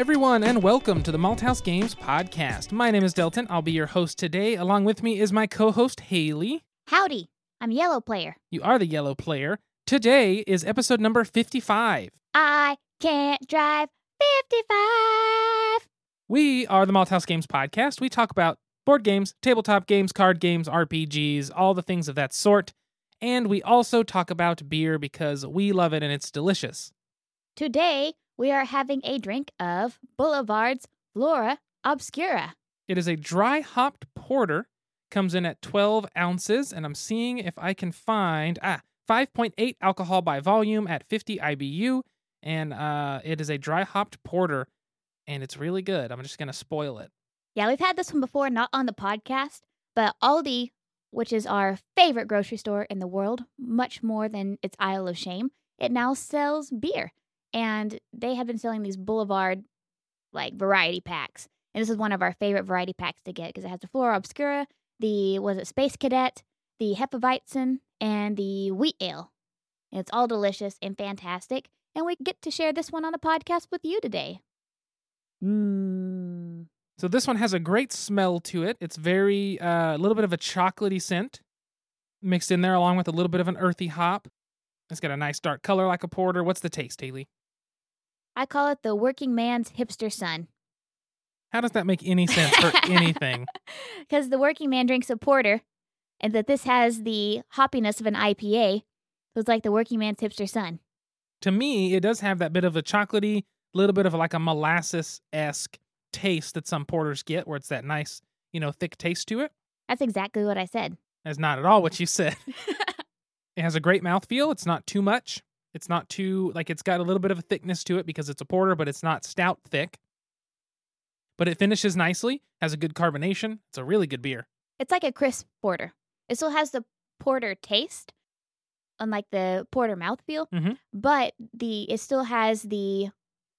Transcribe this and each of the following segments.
Everyone, and welcome to the Malthaus Games podcast. My name is Delton. I'll be your host today. Along with me is my co host, Haley. Howdy, I'm Yellow Player. You are the yellow player. Today is episode number 55. I can't drive 55. We are the Malthaus Games podcast. We talk about board games, tabletop games, card games, RPGs, all the things of that sort. And we also talk about beer because we love it and it's delicious. Today, we are having a drink of Boulevard's Flora Obscura. It is a dry hopped porter, comes in at 12 ounces, and I'm seeing if I can find ah 5.8 alcohol by volume at 50 IBU, and uh, it is a dry hopped porter, and it's really good. I'm just gonna spoil it. Yeah, we've had this one before, not on the podcast, but Aldi, which is our favorite grocery store in the world, much more than its Aisle of Shame, it now sells beer. And they have been selling these Boulevard like variety packs. And this is one of our favorite variety packs to get because it has the Flora Obscura, the was it Space Cadet, the Hefeweizen, and the Wheat Ale. And it's all delicious and fantastic. And we get to share this one on the podcast with you today. Mmm. So this one has a great smell to it. It's very uh, a little bit of a chocolatey scent mixed in there, along with a little bit of an earthy hop. It's got a nice dark color like a porter. What's the taste, Haley? I call it the working man's hipster son. How does that make any sense for anything? Because the working man drinks a porter, and that this has the hoppiness of an IPA. So it's like the working man's hipster son. to me, it does have that bit of a chocolatey, little bit of like a molasses esque taste that some porters get, where it's that nice, you know, thick taste to it. That's exactly what I said. That's not at all what you said. it has a great mouthfeel. It's not too much. It's not too like it's got a little bit of a thickness to it because it's a porter, but it's not stout thick. But it finishes nicely, has a good carbonation. It's a really good beer. It's like a crisp porter. It still has the porter taste, unlike the porter mouthfeel, Mhm. but the it still has the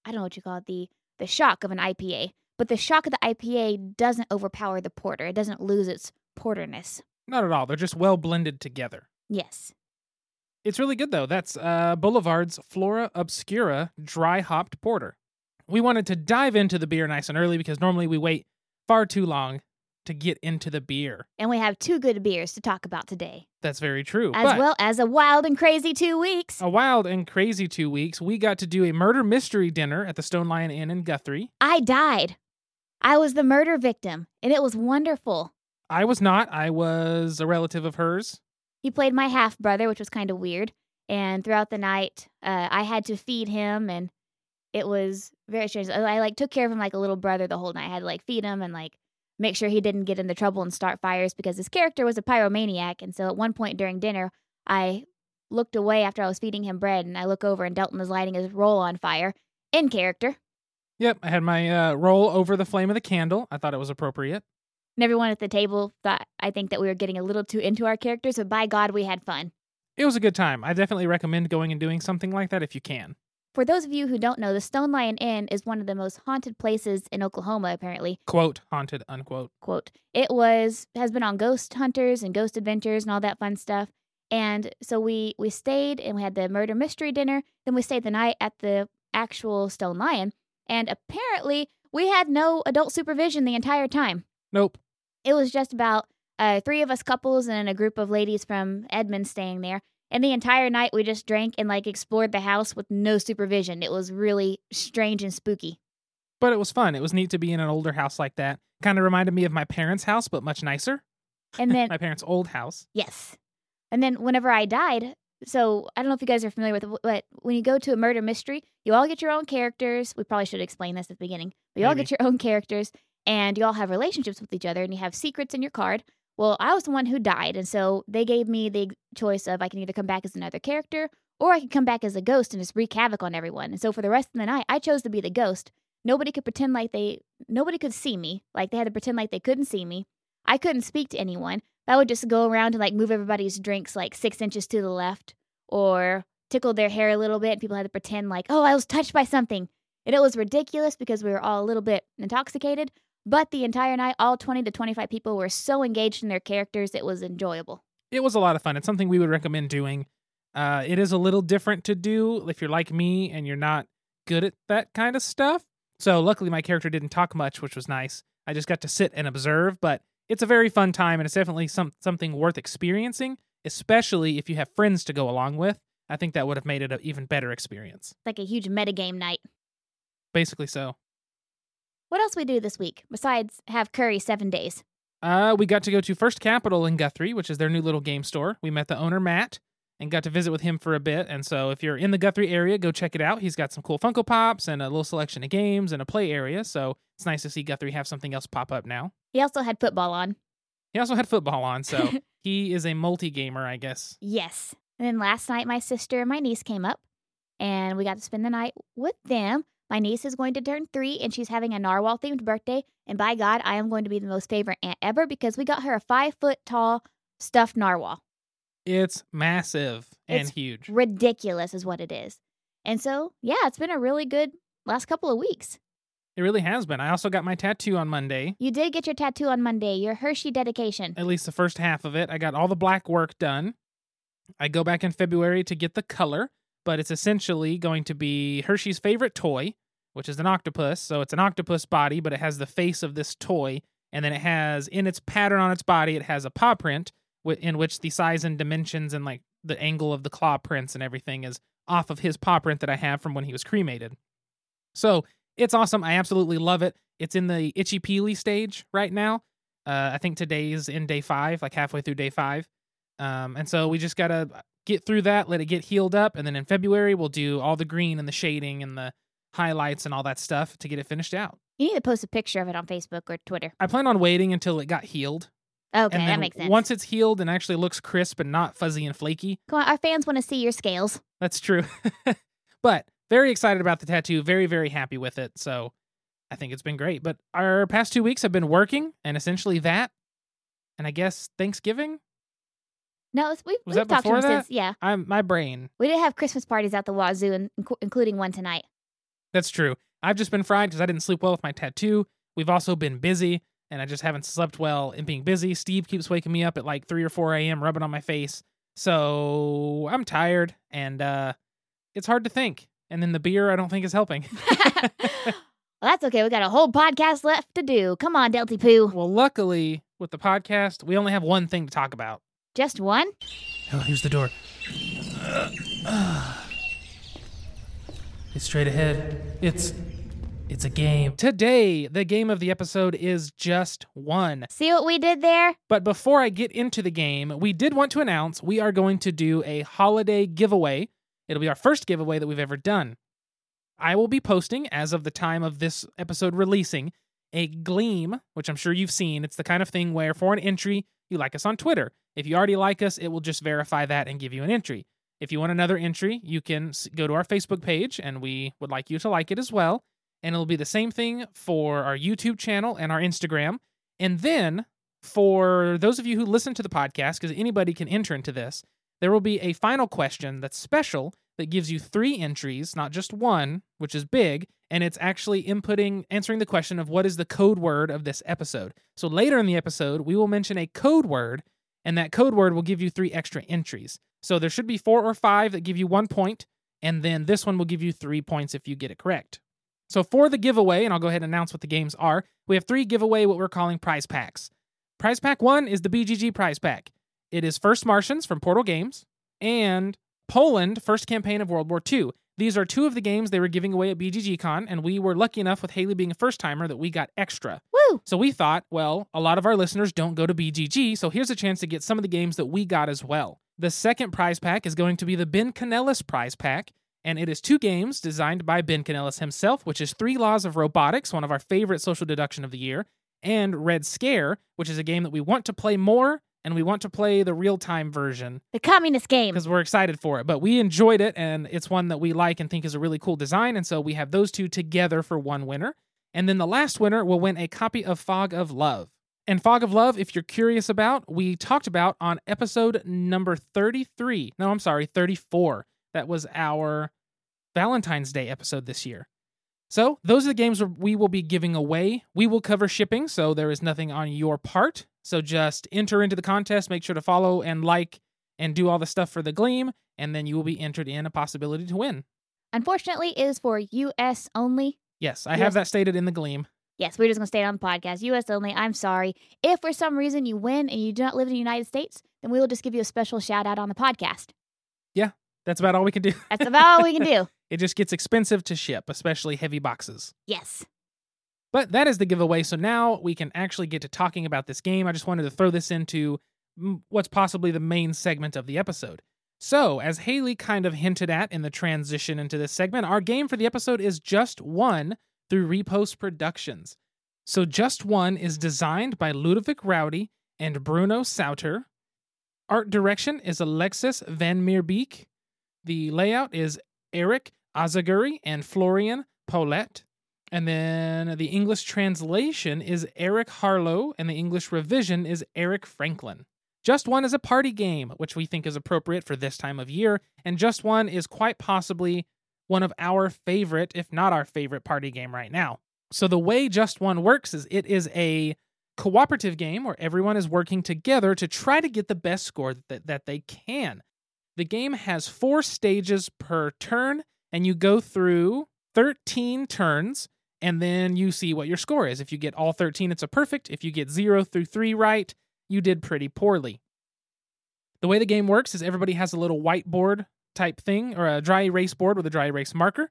I don't know what you call it the the shock of an IPA. But the shock of the IPA doesn't overpower the porter. It doesn't lose its porterness. Not at all. They're just well blended together. Yes. It's really good though. That's uh, Boulevard's Flora Obscura dry hopped porter. We wanted to dive into the beer nice and early because normally we wait far too long to get into the beer. And we have two good beers to talk about today, That's very true. as but well as a wild and crazy two weeks. a wild and crazy two weeks, we got to do a murder mystery dinner at the Stone Lion Inn in Guthrie. I died. I was the murder victim, and it was wonderful. I was not. I was a relative of hers. He played my half brother, which was kind of weird. And throughout the night, uh, I had to feed him, and it was very strange. I, like took care of him like a little brother the whole night. I had to like feed him and like make sure he didn't get into trouble and start fires because his character was a pyromaniac. And so at one point during dinner, I looked away after I was feeding him bread, and I look over and Delton is lighting his roll on fire in character. Yep, I had my uh, roll over the flame of the candle. I thought it was appropriate. And everyone at the table thought I think that we were getting a little too into our characters, but by God, we had fun. It was a good time. I definitely recommend going and doing something like that if you can. For those of you who don't know, the Stone Lion Inn is one of the most haunted places in Oklahoma, apparently. Quote, haunted, unquote. Quote, it was has been on ghost hunters and ghost adventures and all that fun stuff. And so we we stayed and we had the murder mystery dinner. Then we stayed the night at the actual Stone Lion. And apparently we had no adult supervision the entire time. Nope. It was just about uh, three of us couples and a group of ladies from Edmond staying there. And the entire night we just drank and like explored the house with no supervision. It was really strange and spooky. But it was fun. It was neat to be in an older house like that. Kind of reminded me of my parents' house, but much nicer. And then My parents' old house. Yes. And then whenever I died, so I don't know if you guys are familiar with it, but when you go to a murder mystery, you all get your own characters. We probably should explain this at the beginning, but you all get your own characters and you all have relationships with each other and you have secrets in your card. Well, I was the one who died, and so they gave me the choice of I can either come back as another character or I can come back as a ghost and just wreak havoc on everyone. And so for the rest of the night, I chose to be the ghost. Nobody could pretend like they, nobody could see me. Like they had to pretend like they couldn't see me. I couldn't speak to anyone. I would just go around and like move everybody's drinks like six inches to the left or tickle their hair a little bit. People had to pretend like, oh, I was touched by something. And it was ridiculous because we were all a little bit intoxicated. But the entire night, all 20 to 25 people were so engaged in their characters, it was enjoyable. It was a lot of fun. It's something we would recommend doing. Uh, it is a little different to do if you're like me and you're not good at that kind of stuff. So luckily my character didn't talk much, which was nice. I just got to sit and observe, but it's a very fun time and it's definitely some something worth experiencing, especially if you have friends to go along with. I think that would have made it an even better experience. Like a huge metagame night. Basically so. What else we do this week besides have curry seven days? Uh, we got to go to First Capital in Guthrie, which is their new little game store. We met the owner, Matt, and got to visit with him for a bit. And so if you're in the Guthrie area, go check it out. He's got some cool Funko Pops and a little selection of games and a play area. So it's nice to see Guthrie have something else pop up now. He also had football on. He also had football on, so he is a multi gamer, I guess. Yes. And then last night, my sister and my niece came up, and we got to spend the night with them. My niece is going to turn three, and she's having a narwhal themed birthday. And by God, I am going to be the most favorite aunt ever because we got her a five foot tall stuffed narwhal. It's massive and It's huge. Ridiculous is what it is. And so, yeah, it's been a really good last couple of weeks. It really has been. I also got my tattoo on Monday, You did get your tattoo on Monday, your Hershey dedication. at least the first half of it. I got all the black work done. I go back in February to get the color, but it's essentially going to be Hershey's favorite toy, which is an octopus. So it's an octopus body, but it has the face of this toy. And then it has, in its pattern on its body, it has a paw print in which the size and dimensions and like the angle of the claw prints and everything is off of his paw print that I have from when he was cremated. So it's awesome. I absolutely love it. It's in the itchy peely stage right now. Uh, I think today's in day five, like halfway through day five. Um, and so we just gotta get through that, let it get healed up, and then in February we'll do all the green and the shading and the highlights and all that stuff to get it finished out. You need to post a picture of it on Facebook or Twitter. I plan on waiting until it got healed. Okay, and that makes sense. once it's healed and actually looks crisp and not fuzzy and flaky, Come on, our fans want to see your scales. That's true. but very excited about the tattoo. Very, very happy with it. So I think it's been great. But our past two weeks have been working and essentially that. And I guess Thanksgiving? No, we've, Was we've talked to him that? since. Yeah, I'm my brain. we did have Christmas parties out the wazoo, and, including one tonight. That's true. I've just been fried because I didn't sleep well with my tattoo. We've also been busy and I just haven't slept well in being busy. Steve keeps waking me up at like 3 or 4 a.m., rubbing on my face. So I'm tired and uh, it's hard to think. And then the beer, I don't think is helping. well, that's okay. We got a whole podcast left to do. Come on, Delty Poo. Well, luckily with the podcast, we only have one thing to talk about. Just one? Oh, here's the door. It's straight ahead. It's it's a game. Today, the game of the episode is just one. See what we did there? But before I get into the game, we did want to announce we are going to do a holiday giveaway. It'll be our first giveaway that we've ever done. I will be posting, as of the time of this episode releasing, a Gleam, which I'm sure you've seen. It's the kind of thing where for an entry, you like us on Twitter. If you already like us, it will just verify that and give you an entry. If you want another entry, you can go to our Facebook page, and we would like you to like it as well. And it'll be the same thing for our YouTube channel and our Instagram. And then for those of you who listen to the podcast, because anybody can enter into this, there will be a final question that's special that gives you three entries, not just one, which is big. And it's actually inputting, answering the question of what is the code word of this episode. So later in the episode, we will mention a code word, and that code word will give you three extra entries. So there should be four or five that give you one point, and then this one will give you three points if you get it correct. So for the giveaway, and I'll go ahead and announce what the games are, we have three giveaway, what we're calling prize packs. Prize pack one is the BGG prize pack. It is First Martians from Portal Games and Poland, First Campaign of World War II. These are two of the games they were giving away at BGGCon, and we were lucky enough with Haley being a first timer that we got extra. Woo! So we thought, well, a lot of our listeners don't go to BGG, so here's a chance to get some of the games that we got as well. The second prize pack is going to be the Ben Canellis prize pack, and it is two games designed by Ben Canellis himself, which is Three Laws of Robotics, one of our favorite social deduction of the year, and Red Scare, which is a game that we want to play more, and we want to play the real time version The communist game. because we're excited for it. But we enjoyed it, and it's one that we like and think is a really cool design. And so we have those two together for one winner. And then the last winner will win a copy of Fog of Love. And Fog of Love, if you're curious about, we talked about on episode number 33. No, I'm sorry, 34. That was our Valentine's Day episode this year. So, those are the games we will be giving away. We will cover shipping, so there is nothing on your part. So, just enter into the contest, make sure to follow and like and do all the stuff for the Gleam, and then you will be entered in a possibility to win. Unfortunately, it is for U.S. only. Yes, I Yes. have that stated in the Gleam. Yes, we're just going to stay on the podcast. U.S. only. I'm sorry. If for some reason you win and you do not live in the United States, then we will just give you a special shout out on the podcast. Yeah, that's about all we can do. That's about all we can do. It just gets expensive to ship, especially heavy boxes. Yes. But that is the giveaway. So now we can actually get to talking about this game. I just wanted to throw this into what's possibly the main segment of the episode. So, as Haley kind of hinted at in the transition into this segment, our game for the episode is Just One through Repos Productions. So, Just One is designed by Ludovic Roudy and Bruno Sautter. Art direction is Alexis Vanmeerbeeck. The layout is Eric Azagury and Florian Paulette. And then the English translation is Eric Harlaux, and the English revision is Eric Franklin. Just One is a party game, which we think is appropriate for this time of year, and Just One is quite possibly one of our favorite, if not our favorite, party game right now. So the way Just One works is it is a cooperative game where everyone is working together to try to get the best score that, that they can. The game has four stages per turn, and you go through 13 turns, and then you see what your score is. If you get all 13, it's a perfect. If you get 0 through 3 right, you did pretty poorly. The way the game works is everybody has a little whiteboard type thing, or a dry erase board with a dry erase marker.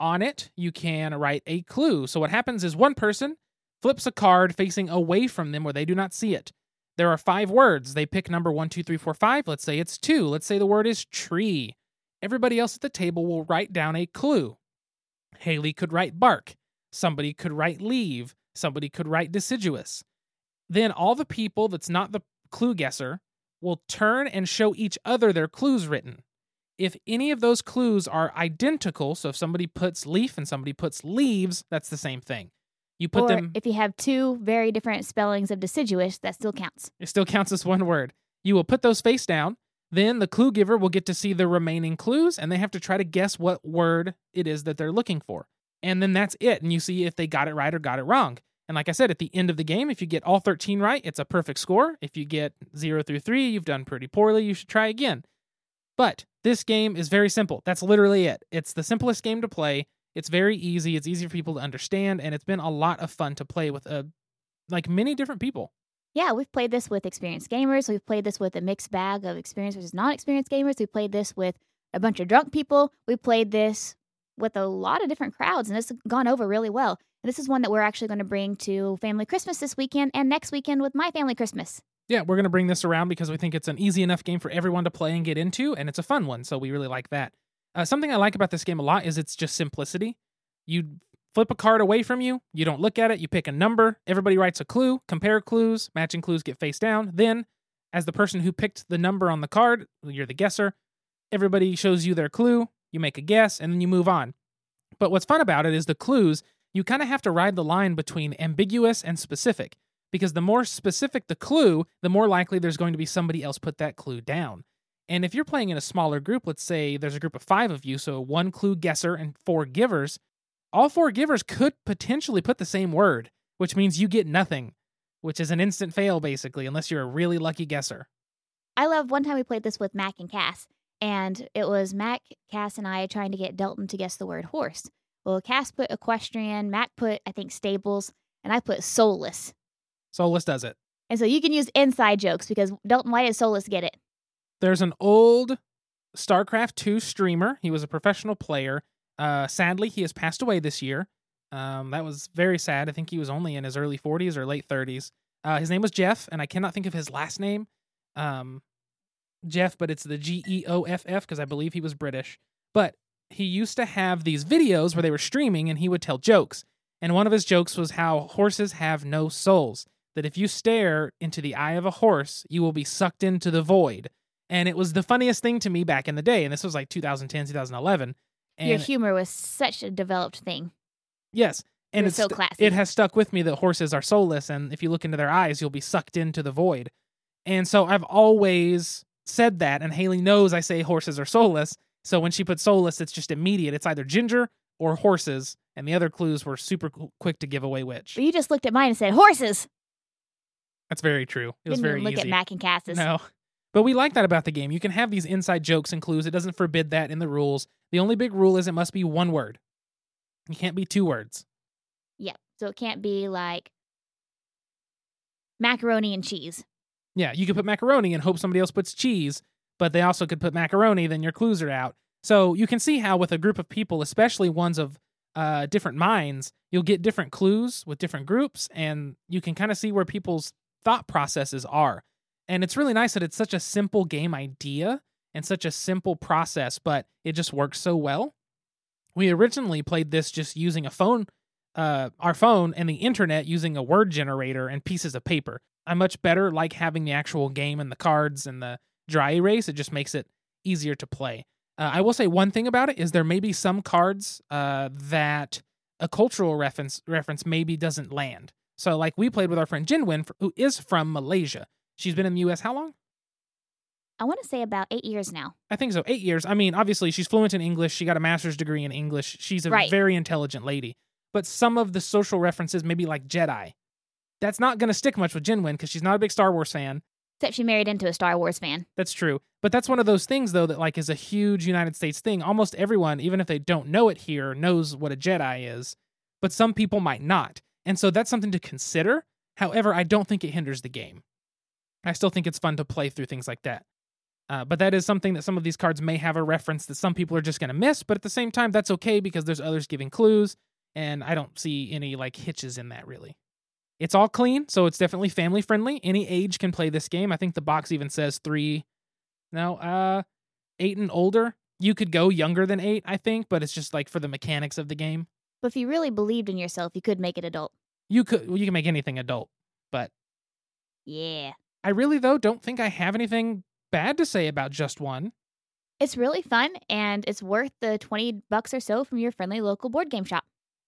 On it, you can write a clue. So, what happens is one person flips a card facing away from them where they do not see it. There are five words. They pick number one, two, three, four, five. Let's say it's two. Let's say the word is tree. Everybody else at the table will write down a clue. Haley could write bark. Somebody could write leave. Somebody could write deciduous. Then all the people that's not the clue guesser will turn and show each other their clues written. If any of those clues are identical, so if somebody puts leaf and somebody puts leaves, that's the same thing. You put or them if you have two very different spellings of deciduous, that still counts. it still counts as one word. You will put those face down. Then the clue giver will get to see the remaining clues and they have to try to guess what word it is that they're looking for. And then that's it. And you see if they got it right or got it wrong. And like I said, at the end of the game, if you get all 13 right, it's a perfect score. If you get 0 through 3, you've done pretty poorly. You should try again. But this game is very simple. That's literally it. It's the simplest game to play. It's very easy. It's easy for people to understand. And it's been a lot of fun to play with a, like many different people. Yeah, we've played this with experienced gamers. We've played this with a mixed bag of experienced versus non experienced gamers. We played this with a bunch of drunk people. We played this with a lot of different crowds, and it's gone over really well. And this is one that we're actually going to bring to Family Christmas this weekend and next weekend with my family Christmas. Yeah, we're going to bring this around because we think it's an easy enough game for everyone to play and get into, and it's a fun one. So we really like that. Uh, something I like about this game a lot is its just simplicity. You flip a card away from you, you don't look at it, you pick a number, everybody writes a clue, compare clues, matching clues get face down. Then, as the person who picked the number on the card, you're the guesser, everybody shows you their clue, you make a guess, and then you move on. But what's fun about it is the clues, you kind of have to ride the line between ambiguous and specific because the more specific the clue, the more likely there's going to be somebody else put that clue down. And if you're playing in a smaller group, let's say there's a group of five of you, so one clue guesser and four givers, all four givers could potentially put the same word, which means you get nothing, which is an instant fail basically, unless you're a really lucky guesser. I love one time we played this with Mac and Cass, and it was Mac, Cass, and I trying to get Delton to guess the word horse. Well, Cass put equestrian, Mac put, I think, stables, and I put soulless. Soulless does it. And so you can use inside jokes because Delton, why did soulless get it? There's an old StarCraft 2 streamer. He was a professional player. Uh, sadly, he has passed away this year. Um, that was very sad. I think he was only in his early 40s or late 30s. Uh, his name was Jeff, and I cannot think of his last name. Um, Jeff, but it's the G E O F F because I believe he was British. But he used to have these videos where they were streaming and he would tell jokes. And one of his jokes was how horses have no souls. That if you stare into the eye of a horse, you will be sucked into the void. And it was the funniest thing to me back in the day. And this was like 2010, 2011. And Your humor was such a developed thing. yes, and You're it's so classy. it has stuck with me that horses are soulless. And if you look into their eyes, you'll be sucked into the void. And so I've always said that. And Haley knows I say horses are soulless. So when she puts soulless, it's just immediate. It's either ginger or horses. And the other clues were super quick to give away which. But you just looked at mine and said horses. That's very true. It was Didn't very look easy. at Mac and Cass's. No. But we like that about the game. You can have these inside jokes and clues. It doesn't forbid that in the rules. The only big rule is it must be one word. You can't be two words. Yep. So it can't be like macaroni and cheese. Yeah, you could put macaroni and hope somebody else puts cheese, but they also could put macaroni, then your clues are out. So you can see how, with a group of people, especially ones of uh, different minds, you'll get different clues with different groups, and you can kind of see where people's thought processes are. And it's really nice that it's such a simple game idea and such a simple process, but it just works so well. We originally played this just using a phone, uh, our phone, and the internet using a word generator and pieces of paper. I much better like having the actual game and the cards and the dry erase. It just makes it easier to play. Uh, I will say one thing about it is there may be some cards uh, that a cultural reference reference maybe doesn't land. So like we played with our friend Jinwin, who is from Malaysia. She's been in the U.S. how long? I want to say about eight years now. I think so. Eight years. I mean, obviously she's fluent in English. She got a master's degree in English. She's a Right. very intelligent lady. But some of the social references, maybe like Jedi, that's not going to stick much with Jinwin because she's not a big Star Wars fan. Except she married into a Star Wars fan. That's true. But that's one of those things though that like is a huge United States thing. Almost everyone, even if they don't know it here, knows what a Jedi is. But some people might not. And so that's something to consider. However, I don't think it hinders the game. I still think it's fun to play through things like that. Uh, but that is something that some of these cards may have a reference that some people are just going to miss. But at the same time, that's okay because there's others giving clues, and I don't see any like hitches in that really. It's all clean, so it's definitely family friendly. Any age can play this game. I think the box even says three, no, uh, eight and older. You could go younger than eight, I think, but it's just like for the mechanics of the game. But if you really believed in yourself, you could make it adult. You could well, you can make anything adult, but Yeah. I really though don't think I have anything bad to say about just one. It's really fun and it's worth the 20 bucks or so from your friendly local board game shop.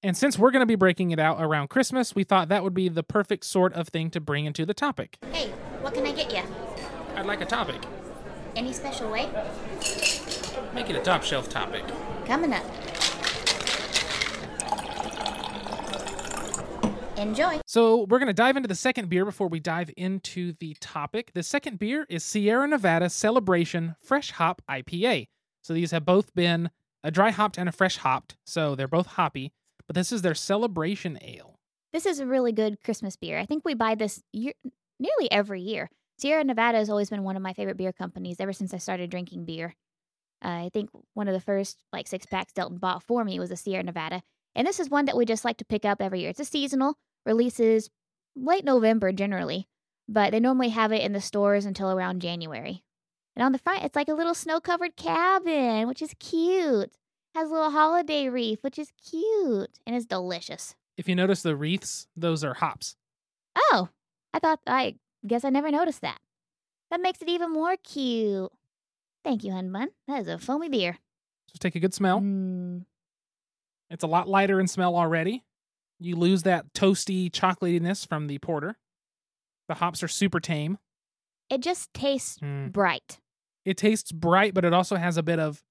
And since we're going to be breaking it out around Christmas, we thought that would be the perfect sort of thing to bring into the topic. Hey, what can I get you? I'd like a topic. Any special way? Make it a top shelf topic. Coming up. Enjoy. So, we're going to dive into the second beer before we dive into the topic. The second beer is Sierra Nevada Celebration Fresh Hop IPA. So, these have both been a dry hopped and a fresh hopped. So, they're both hoppy, but this is their celebration ale. This is a really good Christmas beer. I think we buy this year, nearly every year. Sierra Nevada has always been one of my favorite beer companies ever since I started drinking beer. Uh, I think one of the first like six packs Delton bought for me was a Sierra Nevada, and this is one that we just like to pick up every year. It's a seasonal releases late November generally, but they normally have it in the stores until around January. And on the front, it's like a little snow-covered cabin, which is cute. Has a little holiday wreath, which is cute, and is delicious. If you notice the wreaths, those are hops. Oh, I thought I guess I never noticed that. That makes it even more cute. Thank you, Hun Bun. That is a foamy beer. Just take a good smell. Mm, It's a lot lighter in smell already. You lose that toasty chocolatiness from the porter. The hops are super tame. it just tastes Mm. bright. It tastes bright, but it also has a bit of.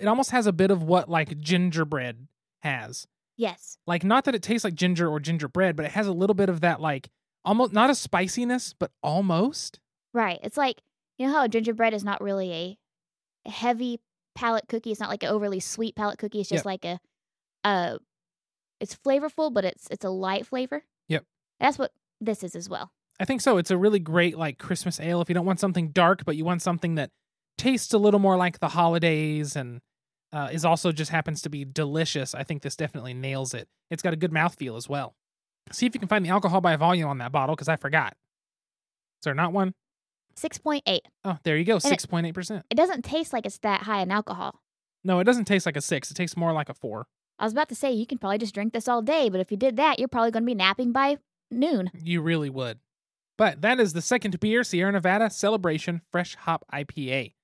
It almost has a bit of what like gingerbread has. Yes. Like not that it tastes like ginger or gingerbread, but it has a little bit of that like almost not a spiciness, but almost. Right. It's like, you know how gingerbread is not really a, heavy palate cookie. It's not like an overly sweet palate cookie. It's just Yep. like a, uh, it's flavorful, but it's it's a light flavor. Yep. That's what this is as well. I think so. It's a really great like Christmas ale if you don't want something dark, but you want something that tastes a little more like the holidays and uh, is also just happens to be delicious. I think this definitely nails it. It's got a good mouthfeel as well. See if you can find the alcohol by volume on that bottle because I forgot. Is there not one? Six point eight. Oh, there you go, it- six point eight percent. It doesn't taste like it's that high in alcohol. No, it doesn't taste like a six. It tastes more like a four. I was about to say you can probably just drink this all day, but if you did that, you're probably going to be napping by noon. You really would. But that is the second beer, Sierra Nevada Celebration Fresh Hop IPA.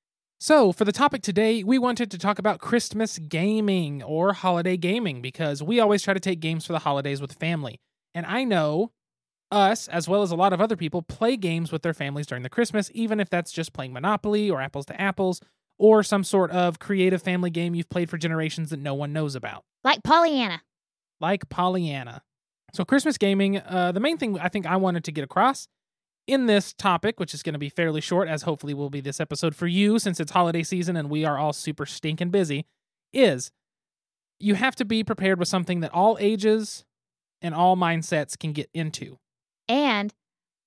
So, for the topic today, we wanted to talk about Christmas gaming or holiday gaming because we always try to take games for the holidays with family. And I know us, as well as a lot of other people, play games with their families during the Christmas, even if that's just playing Monopoly or Apples to Apples or some sort of creative family game you've played for generations that no one knows about Like Pollyanna. like Pollyanna. So, Christmas gaming, uh, the main thing I think I wanted to get across in this topic, which is going to be fairly short, as hopefully will be this episode for you since it's holiday season and we are all super stinking busy, is you have to be prepared with something that all ages and all mindsets can get into. And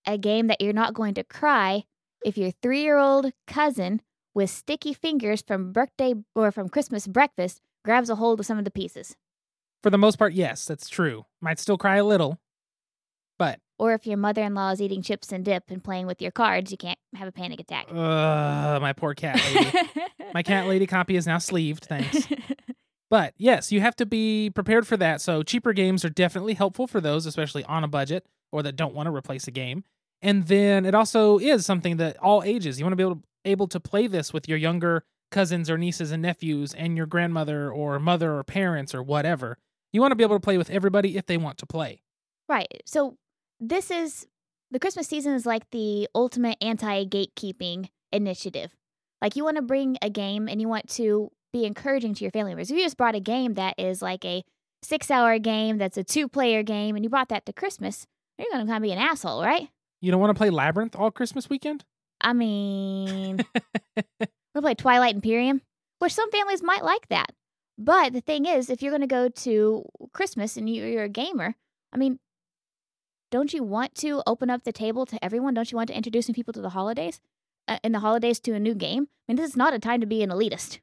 a game that you're not going to cry if your three year old cousin with sticky fingers from birthday or from Christmas breakfast grabs a hold of some of the pieces. For the most part, yes, that's true. Might still cry a little, Or if your mother in law is eating chips and dip and playing with your cards, you can't have a panic attack. uh, my poor cat lady. my cat lady copy is now sleeved, thanks. But yes, you have to be prepared for that. So cheaper games are definitely helpful for those, especially on a budget or that don't want to replace a game. And then it also is something that all ages you want to be able to, able to play this with your younger cousins or nieces and nephews and your grandmother or mother or parents or whatever. You want to be able to play with everybody if they want to play. Right. So this is the Christmas season is like the ultimate anti gatekeeping initiative. Like you want to bring a game and you want to be encouraging to your family members. If you just brought a game that is like a six hour game that's a two player game and you brought that to Christmas, you're going to kind of be an asshole, right? You don't want to play Labyrinth all Christmas weekend? I mean, we'll play Twilight Imperium, which some families might like that. But the thing is, if you're going to go to Christmas and you're a gamer, I mean, don't you want to open up the table to everyone? Don't you want to introduce new people to the holidays? Uh, in the holidays to a new game? I mean, this is not a time to be an elitist.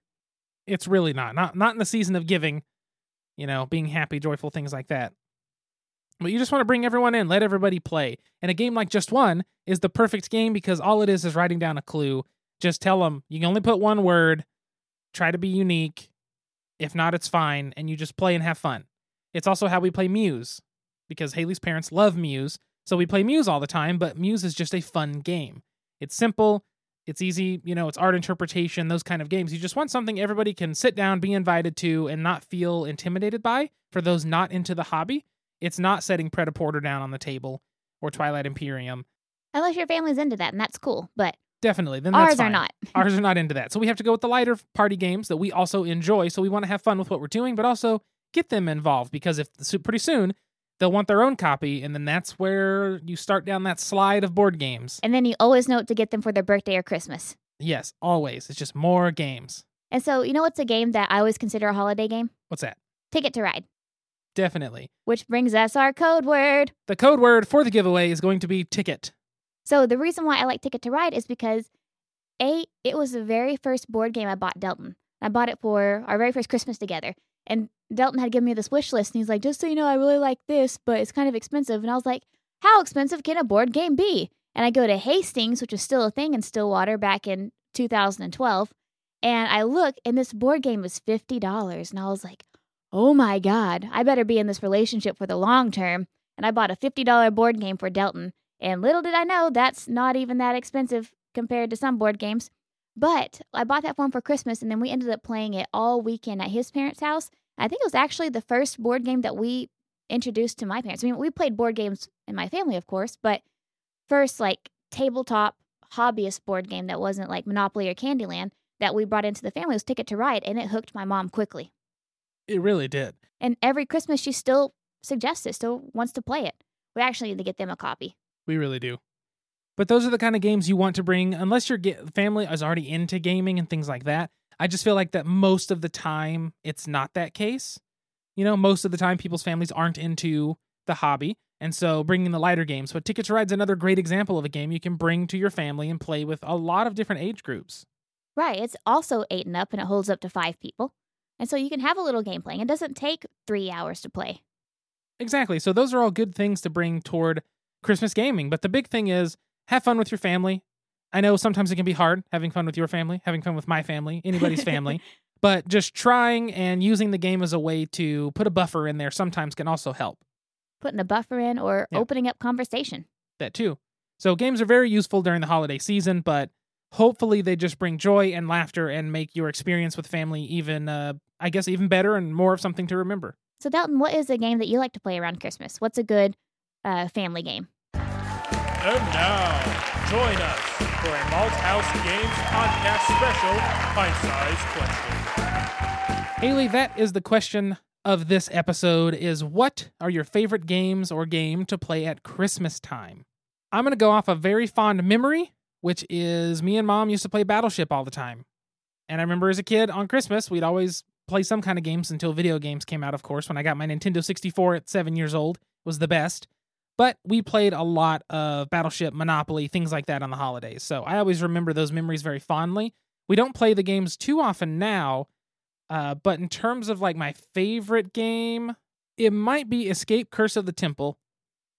It's really not. Not not in the season of giving, you know, being happy, joyful, things like that. But you just want to bring everyone in, let everybody play. And a game like Just One is the perfect game because all it is is writing down a clue. Just tell them you can only put one word, try to be unique. If not, it's fine. And you just play and have fun. It's also how we play Muse because Haley's parents love Muse. So we play Muse all the time, but Muse is just a fun game. It's simple, it's easy, you know, it's art interpretation, those kind of games. You just want something everybody can sit down, be invited to, and not feel intimidated by. For those not into the hobby, it's not setting Pret a Porter down on the table or Twilight Imperium. Unless your family's into that, and that's cool. But Definitely. Then that's ours are not. Ours are not into that. So we have to go with the lighter party games that we also enjoy. So we want to have fun with what we're doing, but also get them involved because if pretty soon they'll want their own copy, and then that's where you start down that slide of board games. And then you always know to get them for their birthday or Christmas. Yes, always. It's just more games. And so, you know what's a game that I always consider a holiday game? What's that? Ticket to Ride, Definitely. which brings us our code word. The code word for the giveaway is going to be ticket. So the reason why I like Ticket to Ride is because A, it was the very first board game I bought Delton. I bought it for our very first Christmas together. And Delton had given me this wish list and he's like, just so you know, I really like this, but it's kind of expensive. And I was like, how expensive can a board game be? And I go to Hastings, which was still a thing in Stillwater back in 2012. And I look and this board game was $50. And I was like, oh my God, I better be in this relationship for the long term. And I bought a $50 board game for Delton. And little did I know that's not even that expensive compared to some board games. But I bought that for him for Christmas, and then we ended up playing it all weekend at his parents' house. I think it was actually the first board game that we introduced to my parents. I mean, we played board games in my family, of course, but first, like, tabletop hobbyist board game that wasn't like Monopoly or Candyland that we brought into the family was Ticket to Ride, and it hooked my mom quickly. It really did. And every Christmas, she still suggests it, still wants to play it. We actually need to get them a copy. We really do. But those are the kind of games you want to bring, unless your family is already into gaming and things like that. I just feel like that most of the time it's not that case. You know, most of the time people's families aren't into the hobby. And so bringing the lighter games. But Ticket to Ride's another great example of a game you can bring to your family and play with a lot of different age groups. Right. It's also eight and up and it holds up to five people. And so you can have a little game playing. It doesn't take three hours to play. Exactly. So those are all good things to bring toward Christmas gaming. But the big thing is have fun with your family. I know sometimes it can be hard having fun with your family, having fun with my family, anybody's family. But just trying and using the game as a way to put a buffer in there sometimes can also help. Putting a buffer in or Yeah. opening up conversation. That too. So games are very useful during the holiday season, but hopefully they just bring joy and laughter and make your experience with family even, uh, I guess, even better and more of something to remember. So, Delton, what is a game that you like to play around Christmas? What's a good uh, family game? And now, join us for a Malthaus Games podcast special, Pint-Sized Question. Haley, that is the question of this episode is what are your favorite games or game to play at Christmas time? I'm going to go off a very fond memory, which is me and mom used to play Battleship all the time. And I remember as a kid on Christmas, we'd always play some kind of games until video games came out, of course. When I got my Nintendo 64 at seven years old, was the best. But we played a lot of Battleship, Monopoly, things like that on the holidays. So I always remember those memories very fondly. We don't play the games too often now, uh, but in terms of like my favorite game, it might be Escape Curse of the Temple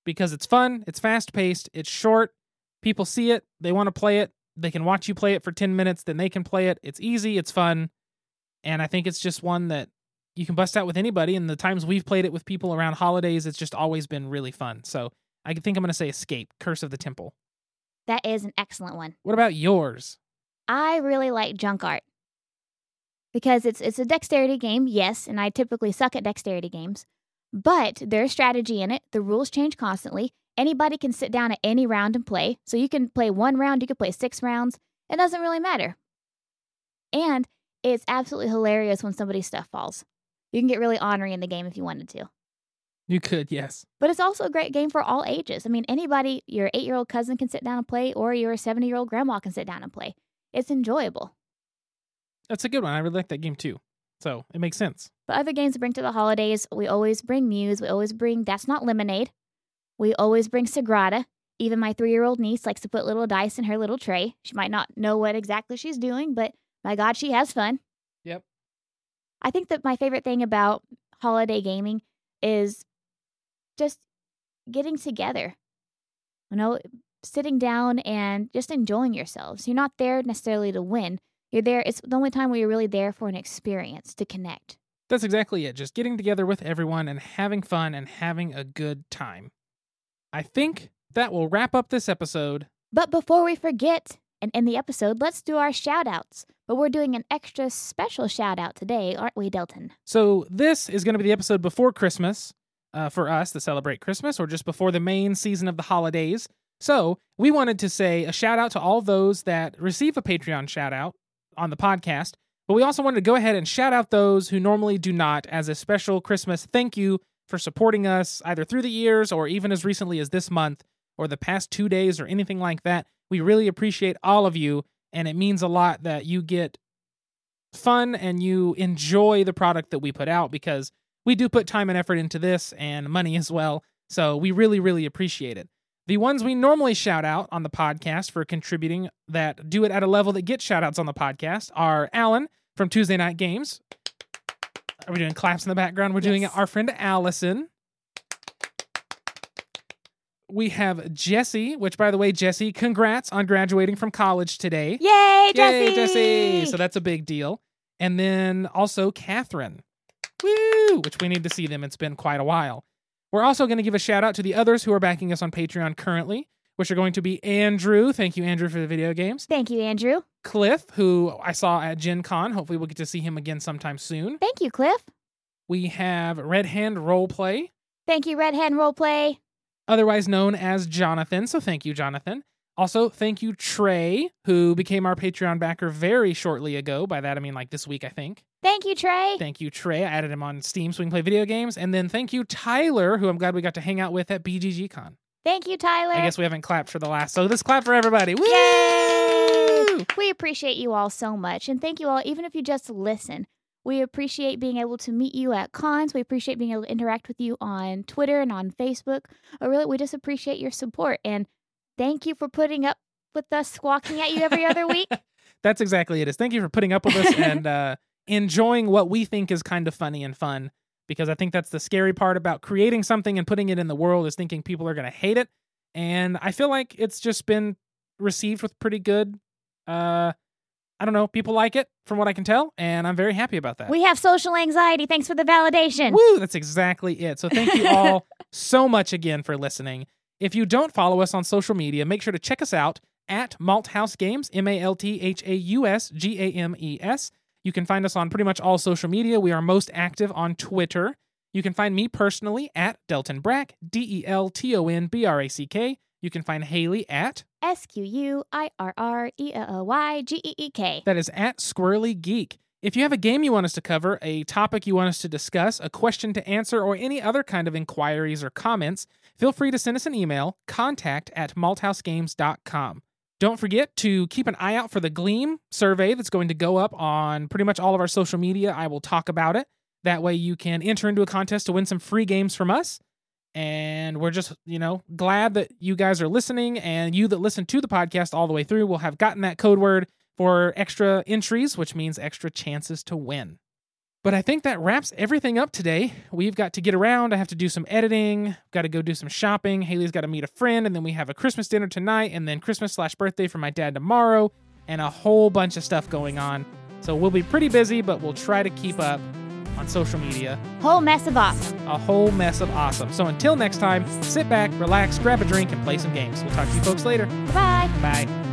because it's fun, it's fast paced, it's short. People see it, they want to play it. They can watch you play it for 10 minutes, then they can play it. It's easy, it's fun. And I think it's just one that you can bust out with anybody. And the times we've played it with people around holidays, it's just always been really fun. So I think I'm going to say Escape Curse of the Temple. That is an excellent one. What about yours? I really like Junk Art because it's it's a dexterity game, yes, and I typically suck at dexterity games, but there's strategy in it. The rules change constantly. Anybody can sit down at any round and play. So you can play one round, you can play six rounds. It doesn't really matter. And it's absolutely hilarious when somebody's stuff falls. You can get really ornery in the game if you wanted to. You could, yes. But it's also a great game for all ages. I mean, anybody, your eight year old cousin can sit down and play, or your 70 year old grandma can sit down and play. It's enjoyable. That's a good one. I really like that game too. So it makes sense. But other games to bring to the holidays, we always bring Muse. We always bring That's Not Lemonade. We always bring Sagrada. Even my three year old niece likes to put little dice in her little tray. She might not know what exactly she's doing, but my God, she has fun. I think that my favorite thing about holiday gaming is just getting together. You know, sitting down and just enjoying yourselves. You're not there necessarily to win. You're there, it's the only time where you're really there for an experience to connect. That's exactly it. Just getting together with everyone and having fun and having a good time. I think that will wrap up this episode. But before we forget and end the episode, let's do our shout outs. But we're doing an extra special shout out today, aren't we, Delton? So, this is going to be the episode before Christmas uh, for us to celebrate Christmas or just before the main season of the holidays. So, we wanted to say a shout out to all those that receive a Patreon shout out on the podcast. But we also wanted to go ahead and shout out those who normally do not as a special Christmas thank you for supporting us either through the years or even as recently as this month or the past two days or anything like that. We really appreciate all of you, and it means a lot that you get fun and you enjoy the product that we put out because we do put time and effort into this and money as well. So we really, really appreciate it. The ones we normally shout out on the podcast for contributing that do it at a level that gets shout outs on the podcast are Alan from Tuesday Night Games. Are we doing claps in the background? We're doing Yes. it. Our friend Allison. We have Jesse, which, by the way, Jesse, congrats on graduating from college today. Yay, Jesse! Yay, Jesse! So that's a big deal. And then also Catherine, woo, which we need to see them. It's been quite a while. We're also going to give a shout out to the others who are backing us on Patreon currently, which are going to be Andrew. Thank you, Andrew, for the video games. Thank you, Andrew. Cliff, who I saw at Gen Con. Hopefully, we'll get to see him again sometime soon. Thank you, Cliff. We have Red Hand Roleplay, Thank you, Red Hand Roleplay. Otherwise known as Jonathan. So thank you, Jonathan. Also, thank you, Trey, who became our Patreon backer very shortly ago. By that, I mean like this week, I think. Thank you, Trey. Thank you, Trey. I added him on Steam so we can play video games. And then thank you, Tyler, who I'm glad we got to hang out with at BGGCon. Thank you, Tyler. I guess we haven't clapped for the last. So this clap for everybody. Woo! Yay! We appreciate you all so much. And thank you all, even if you just listen. We appreciate being able to meet you at cons. We appreciate being able to interact with you on Twitter and on Facebook. Or really, we just appreciate your support. And thank you for putting up with us squawking at you every other week. That's exactly it. Is thank you for putting up with us and uh, enjoying what we think is kind of funny and fun. Because I think that's the scary part about creating something and putting it in the world is thinking people are going to hate it. And I feel like it's just been received with pretty good. Uh, I don't know. People like it from what I can tell, and I'm very happy about that. We have social anxiety. Thanks for the validation. Woo! That's exactly it. So thank you all so much again for listening. If you don't follow us on social media, make sure to check us out at Malthaus Games, M A L T H A U S G A M E S. You can find us on pretty much all social media. We are most active on Twitter. You can find me personally at Delton Brack, D E L T O N B R A C K. You can find Haley at, S Q U I R R E L L Y G E E K. that is at Squirrelly Geek. If you have a game you want us to cover, a topic you want us to discuss, a question to answer, or any other kind of inquiries or comments, feel free to send us an email, contact at malthausgames.com. Don't forget to keep an eye out for the Gleam survey that's going to go up on pretty much all of our social media. I will talk about it. That way you can enter into a contest to win some free games from us. And we're just, you know, glad that you guys are listening and you that listen to the podcast all the way through will have gotten that code word for extra entries, which means extra chances to win. But I think that wraps everything up today. We've got to get around. I have to do some editing, got to go do some shopping. Haley's got to meet a friend, and then we have a Christmas dinner tonight, and then Christmas slash birthday for my dad tomorrow, and a whole bunch of stuff going on. So we'll be pretty busy, but we'll try to keep up on social media. Whole mess of awesome. A whole mess of awesome. So until next time, sit back, relax, grab a drink, and play some games. We'll talk to you folks later. Bye. Bye.